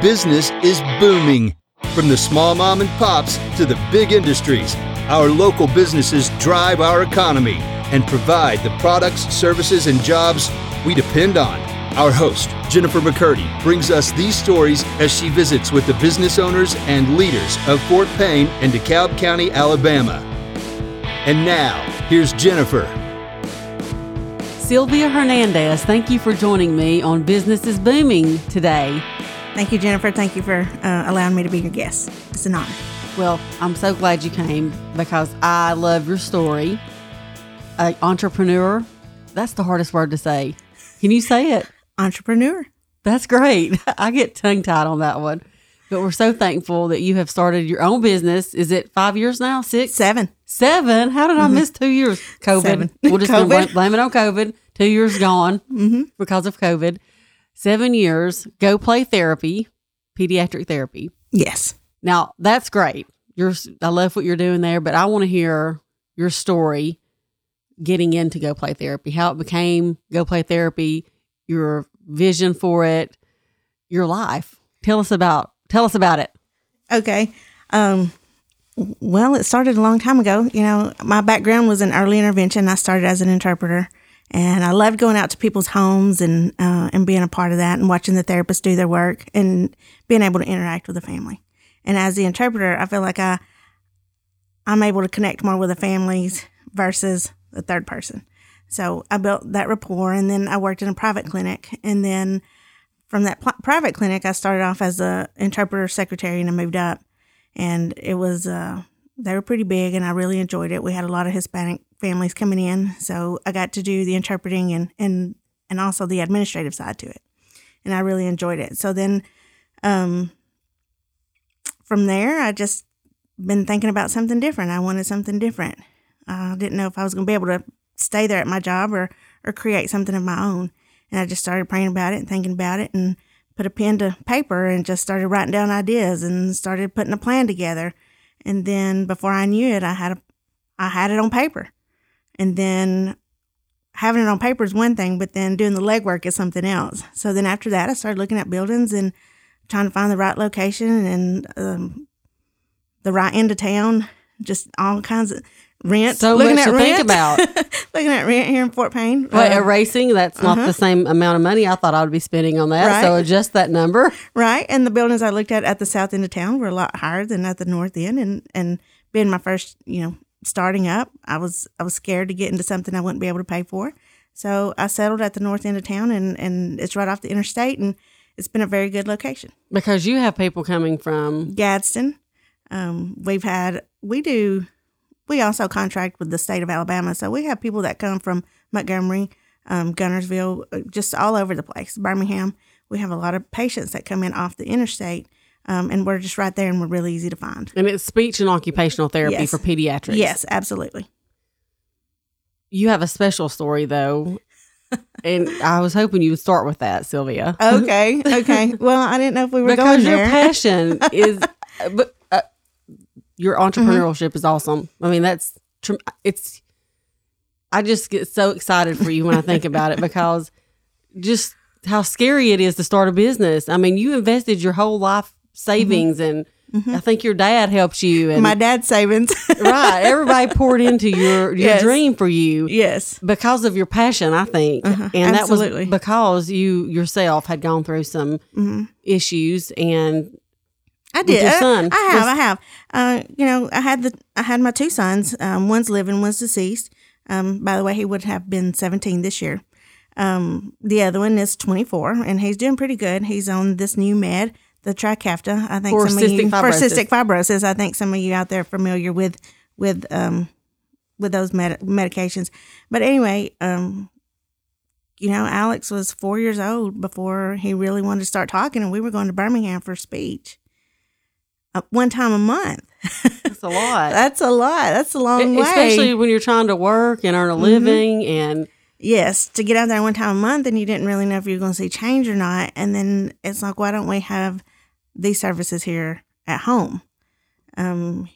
business is booming. From the small mom and pops to the big industries, our local businesses drive our economy and provide the products, services, and jobs we depend on. Our host, Jennifer McCurdy, brings us these stories as she visits with the business owners and leaders of Fort Payne and DeKalb County, Alabama. And now, here's Jennifer. Silvia Hernandez, thank you for joining me on Business is Booming today. Thank you, Jennifer. Thank you for uh, allowing me to be your guest. It's an honor. Well, I'm so glad you came because I love your story. Uh, entrepreneur, that's the hardest word to say. Can you say it? Entrepreneur. That's great. I get tongue tied on that one. But we're so thankful that you have started your own business. Is it five years now? Six? Seven. Seven? How did I miss two years? COVID. Seven. We'll just COVID. Blame, blame it on COVID. Two years gone because of COVID. Seven years. Go play therapy, pediatric therapy. Yes. Now that's great. You're, I love what you're doing there, but I want to hear your story getting into Go Play Therapy, how it became Go Play Therapy, your vision for it, your life. Tell us about tell us about it. Okay. Um, well, it started a long time ago. You know, my background was in early intervention. I started as an interpreter, and I loved going out to people's homes and uh, and being a part of that, and watching the therapists do their work, and being able to interact with the family. And as the interpreter, I feel like I I'm able to connect more with the families versus the third person. So I built that rapport, and then I worked in a private clinic, and then from that pl- private clinic, I started off as a interpreter secretary, and I moved up, and it was uh, they were pretty big, and I really enjoyed it. We had a lot of Hispanic families coming in, so I got to do the interpreting and and and also the administrative side to it, and I really enjoyed it. So then, um, from there, I just been thinking about something different. I wanted something different. I didn't know if I was going to be able to stay there at my job or or create something of my own. And I just started praying about it and thinking about it and put a pen to paper and just started writing down ideas and started putting a plan together. And then before I knew it, I had a I had it on paper. And then having it on paper is one thing, but then doing the legwork is something else. So then after that, I started looking at buildings and trying to find the right location and um, the right end of town, just all kinds of rent. So looking much at to think rent. about. looking at rent here in Fort Payne. But Uh, erasing, that's not the same amount of money I thought I would be spending on that. So Right. adjust that number. right, and the buildings I looked at at the south end of town were a lot higher than at the north end, and and being my first, you know, starting up, I was I was scared to get into something I wouldn't be able to pay for. So I settled at the north end of town, and and it's right off the interstate, and it's been a very good location. Because you have people coming from Gadsden. Um, we've had we do we also contract with the state of Alabama, so we have people that come from Montgomery, um, Guntersville, uh, just all over the place. Birmingham. We have a lot of patients that come in off the interstate, um, and we're just right there, and we're really easy to find. and it's speech and occupational therapy Yes. for pediatrics. Yes, absolutely. You have a special story though. and I was hoping you would start with that, Silvia. Okay, okay. well, I didn't know if we were going because going your there. passion is but your Mm-hmm. entrepreneurship is awesome i mean that's it's i just get so excited for you when i think about it because just how scary it is to start a business i mean you invested your whole life savings and i think your dad helped you and Mm-hmm. My dad's savings. right everybody poured into your your Yes. dream for you yes. because of your passion, I think, and that Uh-huh. absolutely. was because you yourself had gone through some issues, and I did. your I- son. I, have. I have. Uh, you know, I had the I had my two sons. Um, one's living, one's deceased. Um, by the way, he would have been seventeen this year. Um, the other one is twenty four, and he's doing pretty good. He's on this new med, the Trikafta. I think For some cystic of you for cystic fibrosis. I think some of you out there are familiar with with um with those med- medications. But anyway, um, you know, Alex was four years old before he really wanted to start talking, and we were going to Birmingham for speech. Uh, one time a month. that's a lot. That's a lot. That's a long E- way. especially when you're trying to work and earn a living, and yes, to get out there one time a month, and you didn't really know if you were going to see change or not. And then it's like, why don't we have these services here at home? Um,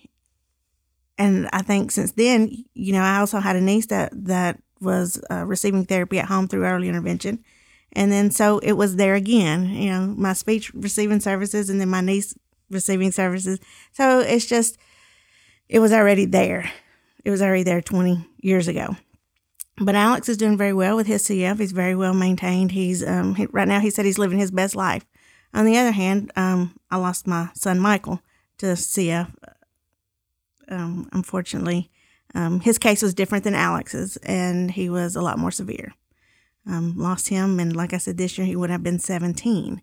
and I think since then, you know, I also had a niece that that was uh, receiving therapy at home through early intervention, And then so it was there again, you know, my speech receiving services and then my niece receiving services. So it's just, it was already there. It was already there 20 years ago. But Alex is doing very well with his CF. He's very well maintained. He's um, he, right now. He said he's living his best life. On the other hand, um, I lost my son Michael to CF. Um, unfortunately, um, his case was different than Alex's, and he was a lot more severe. Um, lost him, and like I said, this year he would have been 17.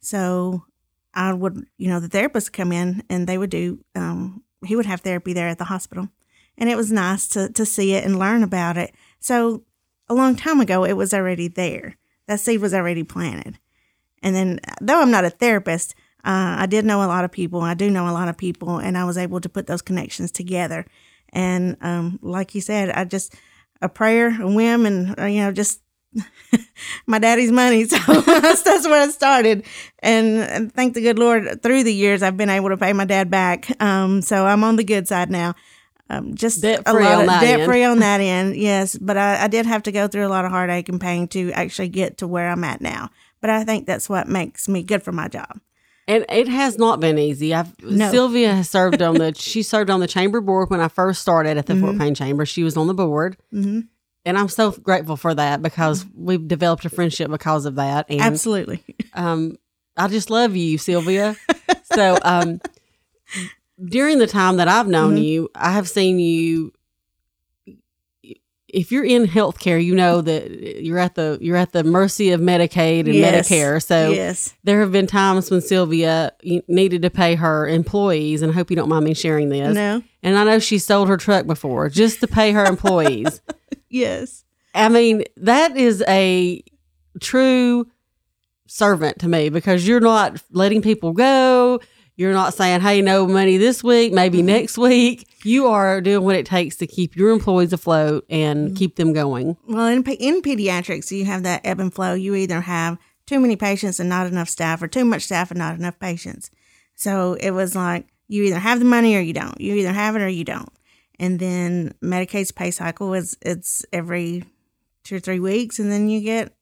So I would, you know, the therapists come in and they would do. Um, he would have therapy there at the hospital, and it was nice to to see it and learn about it. So a long time ago, it was already there. That seed was already planted. And then, though I'm not a therapist, uh, I did know a lot of people. I do know a lot of people, and I was able to put those connections together. And um, like you said, I just a prayer, a whim, and uh, you know, just my daddy's money. So that's, that's where it started. And, and, thank the good Lord, through the years, I've been able to pay my dad back. Um, so I'm on the good side now. Um, just debt free on that debt end. free on that end, yes. But I, I did have to go through a lot of heartache and pain to actually get to where I'm at now. But I think that's what makes me good for my job. And it has not been easy. I've No. Silvia has served on the she served on the chamber board when I first started at the Mm-hmm. Fort Payne Chamber. She was on the board. hmm And I'm so grateful for that because we've developed a friendship because of that. And Absolutely. um, I just love you, Silvia. so um, during the time that I've known Mhm. you, I have seen you. If you're in healthcare, you know that you're at the you're at the mercy of Medicaid and Yes. Medicare. So yes. there have been times when Silvia needed to pay her employees, and I hope you don't mind me sharing this. No. And I know she sold her truck before just to pay her employees. Yes. I mean, that is a true servant to me because you're not letting people go. You're not saying, hey, no money this week, maybe Mm-hmm. next week. You are doing what it takes to keep your employees afloat and Mm-hmm. keep them going. Well, in, in pediatrics, you have that ebb and flow. You either have too many patients and not enough staff, or too much staff and not enough patients. So it was like you either have the money or you don't. You either have it or you don't. And then Medicaid's pay cycle is it's every two or three weeks, and then you get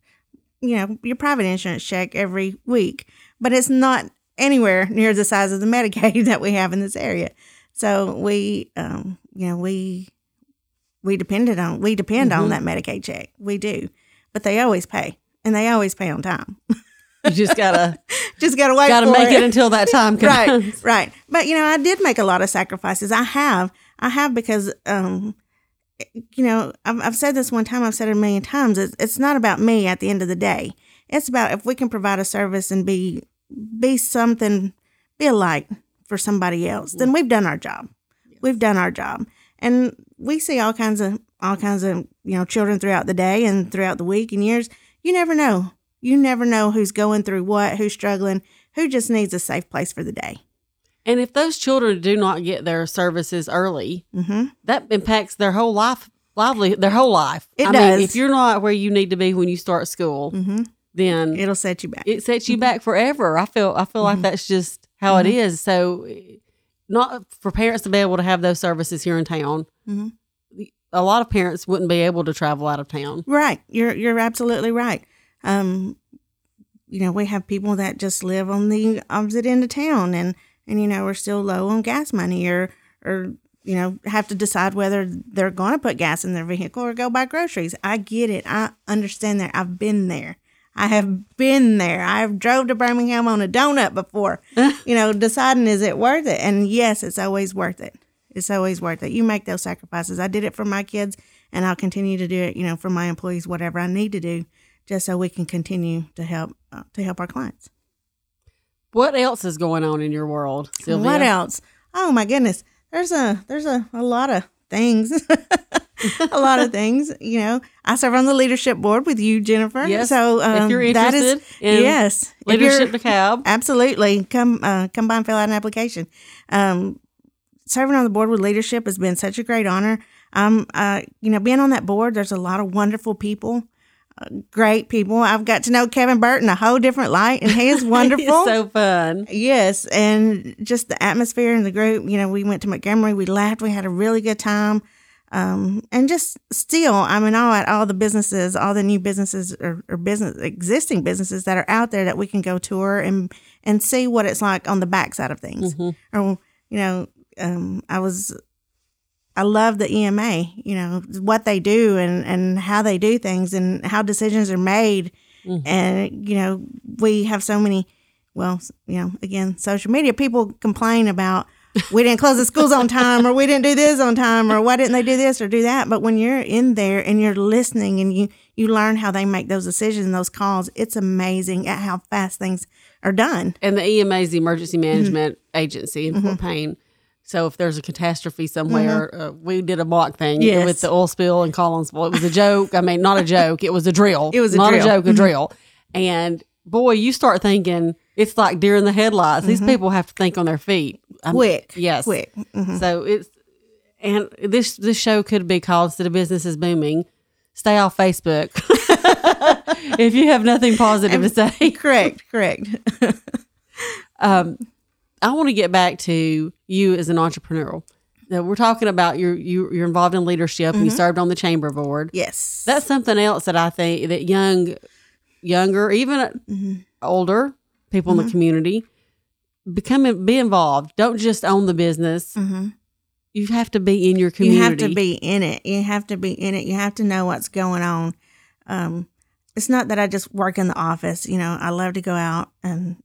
you know your private insurance check every week, but it's not anywhere near the size of the Medicaid that we have in this area. So we, um, you know, we we depended on we depend on Mhm. that Medicaid check. We do, but they always pay, and they always pay on time. You just gotta Just gotta wait. gotta make it until that time comes. right, right. But you know, I did make a lot of sacrifices. I have, I have because, um, you know, I've, I've said this one time. I've said it a million times. It's, it's not about me at the end of the day. It's about if we can provide a service and be, be something, be a light for somebody else. Then we've done our job. We've done our job, and we see all kinds of all kinds of you know children throughout the day and throughout the week and years. You never know. You never know who's going through what, who's struggling, who just needs a safe place for the day. And if those children do not get their services early, hmm that impacts their whole life, lively, their whole life. It I does. Mean, if you're not where you need to be when you start school, hmm then It'll set you back. it sets you back forever. I feel I feel like Mhm. that's just how it is. So, not for parents to be able to have those services here in town. Mhm. A lot of parents wouldn't be able to travel out of town. Right. You're you're absolutely right. Um, you know, we have people that just live on the opposite end of town and and you know, are still low on gas money or or you know, have to decide whether they're going to put gas in their vehicle or go buy groceries. I get it. I understand that. I've been there. I have been there. I've drove to Birmingham on a donut before. you know, deciding is it worth it? And yes, it's always worth it. It's always worth it. You make those sacrifices. I did it for my kids and I'll continue to do it, you know, for my employees whatever I need to do just so we can continue to help uh, to help our clients. What else is going on in your world, Silvia? What else? Oh my goodness. There's a there's a, a lot of things. a lot of things, you know. I serve on the leadership board with you, Jennifer. Yes, So um, if you're interested is in yes, Leadership DeKalb. Absolutely. Come uh, come by and fill out an application. Um, serving on the board with leadership has been such a great honor. Um, uh, you know, being on that board, there's a lot of wonderful people, great people. I've got to know Kevin Burton a whole different light, and he is wonderful. So fun. Yes, and just the atmosphere in the group. You know, we went to Montgomery, we laughed, we had a really good time. Um, and just still, I'm in awe at all the businesses, all the new businesses or, or business existing businesses that are out there that we can go tour and and see what it's like on the backside of things. Or you know, um, I was I love the EMA, you know, what they do and, and how they do things and how decisions are made. Mm-hmm. And, you know, we have so many, well, you know, again, social media, people complain about we didn't close the schools on time or we didn't do this on time or why didn't they do this or do that. But when you're in there and you're listening and you, you learn how they make those decisions and those calls, it's amazing at how fast things are done. And the EMA is the Emergency mm-hmm. Management Agency in Fort mm-hmm. Payne. So if there's a catastrophe somewhere, uh, we did a mock thing Yes. with the oil spill in Collinsville. It was a joke. I mean, not a joke. It was a drill. It was a not drill. a joke, a drill. And boy, you start thinking it's like deer in the headlights. These people have to think on their feet. I'm- Quick. Yes. Quick. Mhm. So it's and this this show could be called "Instead of Business is Booming." Stay off Facebook if you have nothing positive to say. Correct. Correct. Um, I want to get back to you as an entrepreneur. Now, we're talking about you're you, you're involved in leadership and you mm-hmm. served on the chamber board. yes. That's something else that I think that young, younger, even mm-hmm. older people in the mm-hmm. community become be involved. Don't just own the business. You have to be in your community. You have to be in it. You have to be in it. You have to know what's going on. Um, it's not that I just work in the office. You know, I love to go out and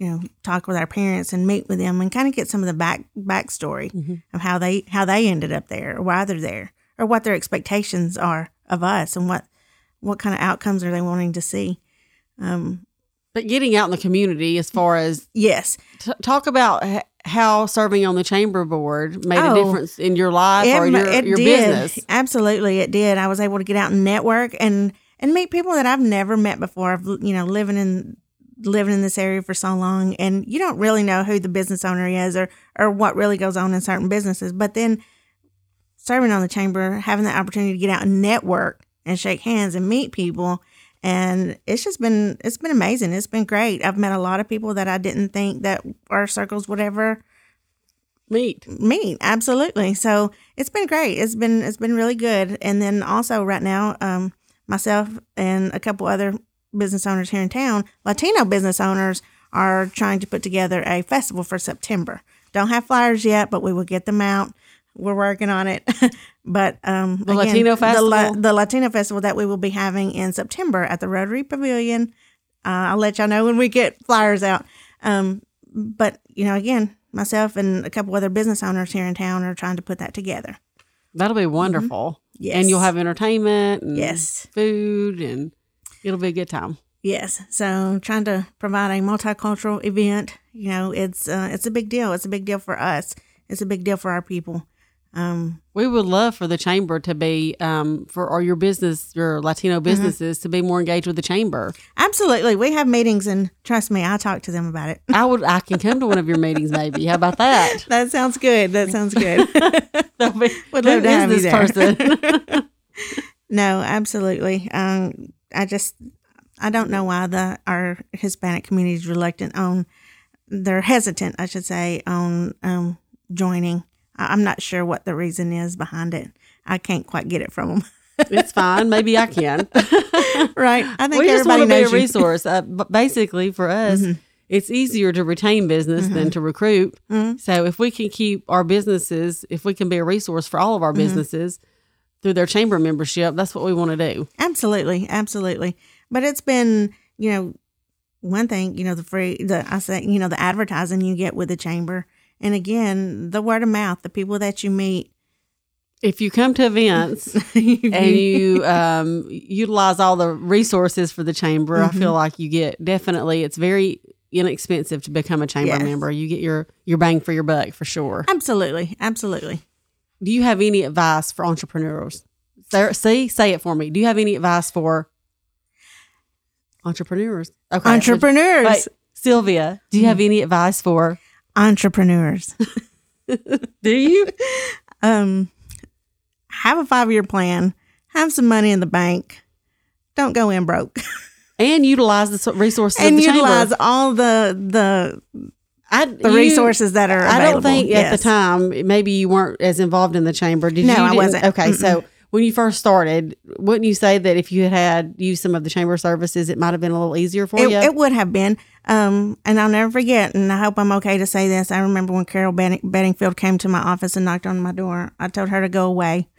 you know talk with our parents and meet with them and kind of get some of the back backstory of how they how they ended up there or why they're there or what their expectations are of us and what what kind of outcomes are they wanting to see. Um, But getting out in the community, as far as yes, t- talk about h- how serving on the chamber board made a Oh. difference in your life or ma- your, your did. business. Absolutely, it did. I was able to get out and network and and meet people that I've never met before. I've you know living in living in this area for so long, and you don't really know who the business owner is or or what really goes on in certain businesses. But then serving on the chamber, having the opportunity to get out and network and shake hands and meet people. And it's just been it's been amazing. It's been great. I've met a lot of people that I didn't think that our circles would ever Meet. meet absolutely so it's been great it's been it's been really good and then also right now um myself and a couple other business owners here in town latino business owners are trying to put together a festival for september don't have flyers yet but we will get them out we're working on it but um The Latino the, La- Festival? the latino festival that we will be having in september at the rotary pavilion uh, i'll let y'all know when we get flyers out um but you know again myself and a couple other business owners here in town are trying to put that together That'll be wonderful. Mm-hmm. Yes. And you'll have entertainment and Yes. food and it'll be a good time. yes so trying to provide a multicultural event you know it's uh, it's a big deal it's a big deal for us it's a big deal for our people um We would love for the chamber to be um for or your business, your Latino Mm-hmm. businesses to be more engaged with the chamber. absolutely we have meetings and trust me i talk to them about it I would I can come to one of your meetings maybe. How about that? that sounds good that sounds good be, Would love to have you this person? No, absolutely. Um, I just I don't know why the our Hispanic community is reluctant on. They're hesitant, I should say, on um, joining. I, I'm not sure what the reason is behind it. I can't quite get it from them. it's fine. Maybe I can. right? I think we just everybody want to be a you. resource. Uh, basically, for us, it's easier to retain business than to recruit. So if we can keep our businesses, if we can be a resource for all of our businesses through their chamber membership, that's what we want to do. Absolutely, absolutely. But it's been, you know, one thing, you know, the free, the I say, you know, the advertising you get with the chamber, and again, the word of mouth, the people that you meet. If you come to events and you um, utilize all the resources for the chamber, I feel like you get definitely. It's very inexpensive to become a chamber Yes. member. You get your your bang for your buck for sure. Absolutely, absolutely. Do you have any advice for entrepreneurs? See, say it for me. Do you have any advice for entrepreneurs? Okay, Entrepreneurs, wait, Silvia, do you have any advice for? entrepreneurs. Do you? um, have a five year plan. Have some money in the bank. Don't go in broke. And utilize the resources and utilize chamber. all the the I, the you- resources that are. Available. I don't think at the time maybe you weren't as involved in the chamber. Did No, you? I wasn't. Okay, so when you first started, wouldn't you say that if you had had used some of the chamber services, it might have been a little easier for It, you? it would have been. Um, and I'll never forget, and I hope I'm okay to say this. I remember when Carol Bettingfield came to my office and knocked on my door. I told her to go away.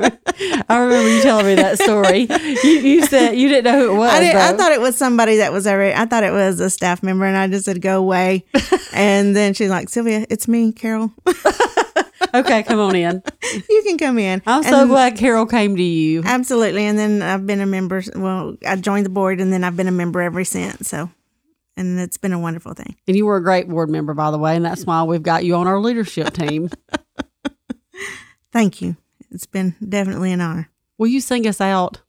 I remember you telling me that story. you, you said you didn't know who it was. I, I thought it was somebody that was already, I thought it was a staff member, and I just said, go away. and then she's like, Silvia, it's me, Carol. okay, come on in. you can come in. I'm so And- glad Carol came to you. Absolutely. And then I've been a member. Well, I joined the board and then I've been a member ever since. So, and it's been a wonderful thing. And you were a great board member, by the way, and that's why we've got you on our leadership team. Thank you. It's been definitely an honor. Will you sing us out?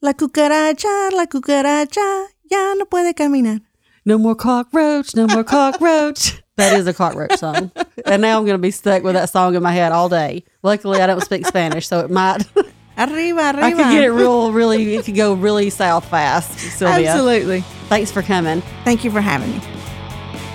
La cucaracha, la cucaracha, ya no puede caminar. No more cockroach, no more cockroach. that is a cockroach song. And now I'm going to be stuck with that song in my head all day. Luckily, I don't speak Spanish, so it might. Arriba, arriba. I could get it real, really, it could go really south fast, Silvia. Absolutely. Thanks for coming. Thank you for having me.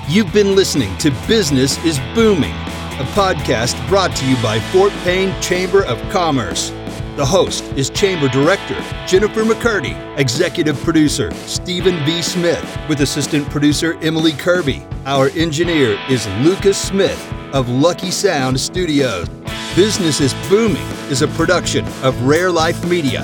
You've been listening to Business is Booming, a podcast brought to you by Fort Payne Chamber of Commerce. The host is Chamber Director Jennifer McCurdy, Executive Producer Stephen V. Smith, with Assistant Producer Emily Kirby. Our engineer is Lucas Smith of Lucky Sound Studios. Business is Booming is a production of Rare Life Media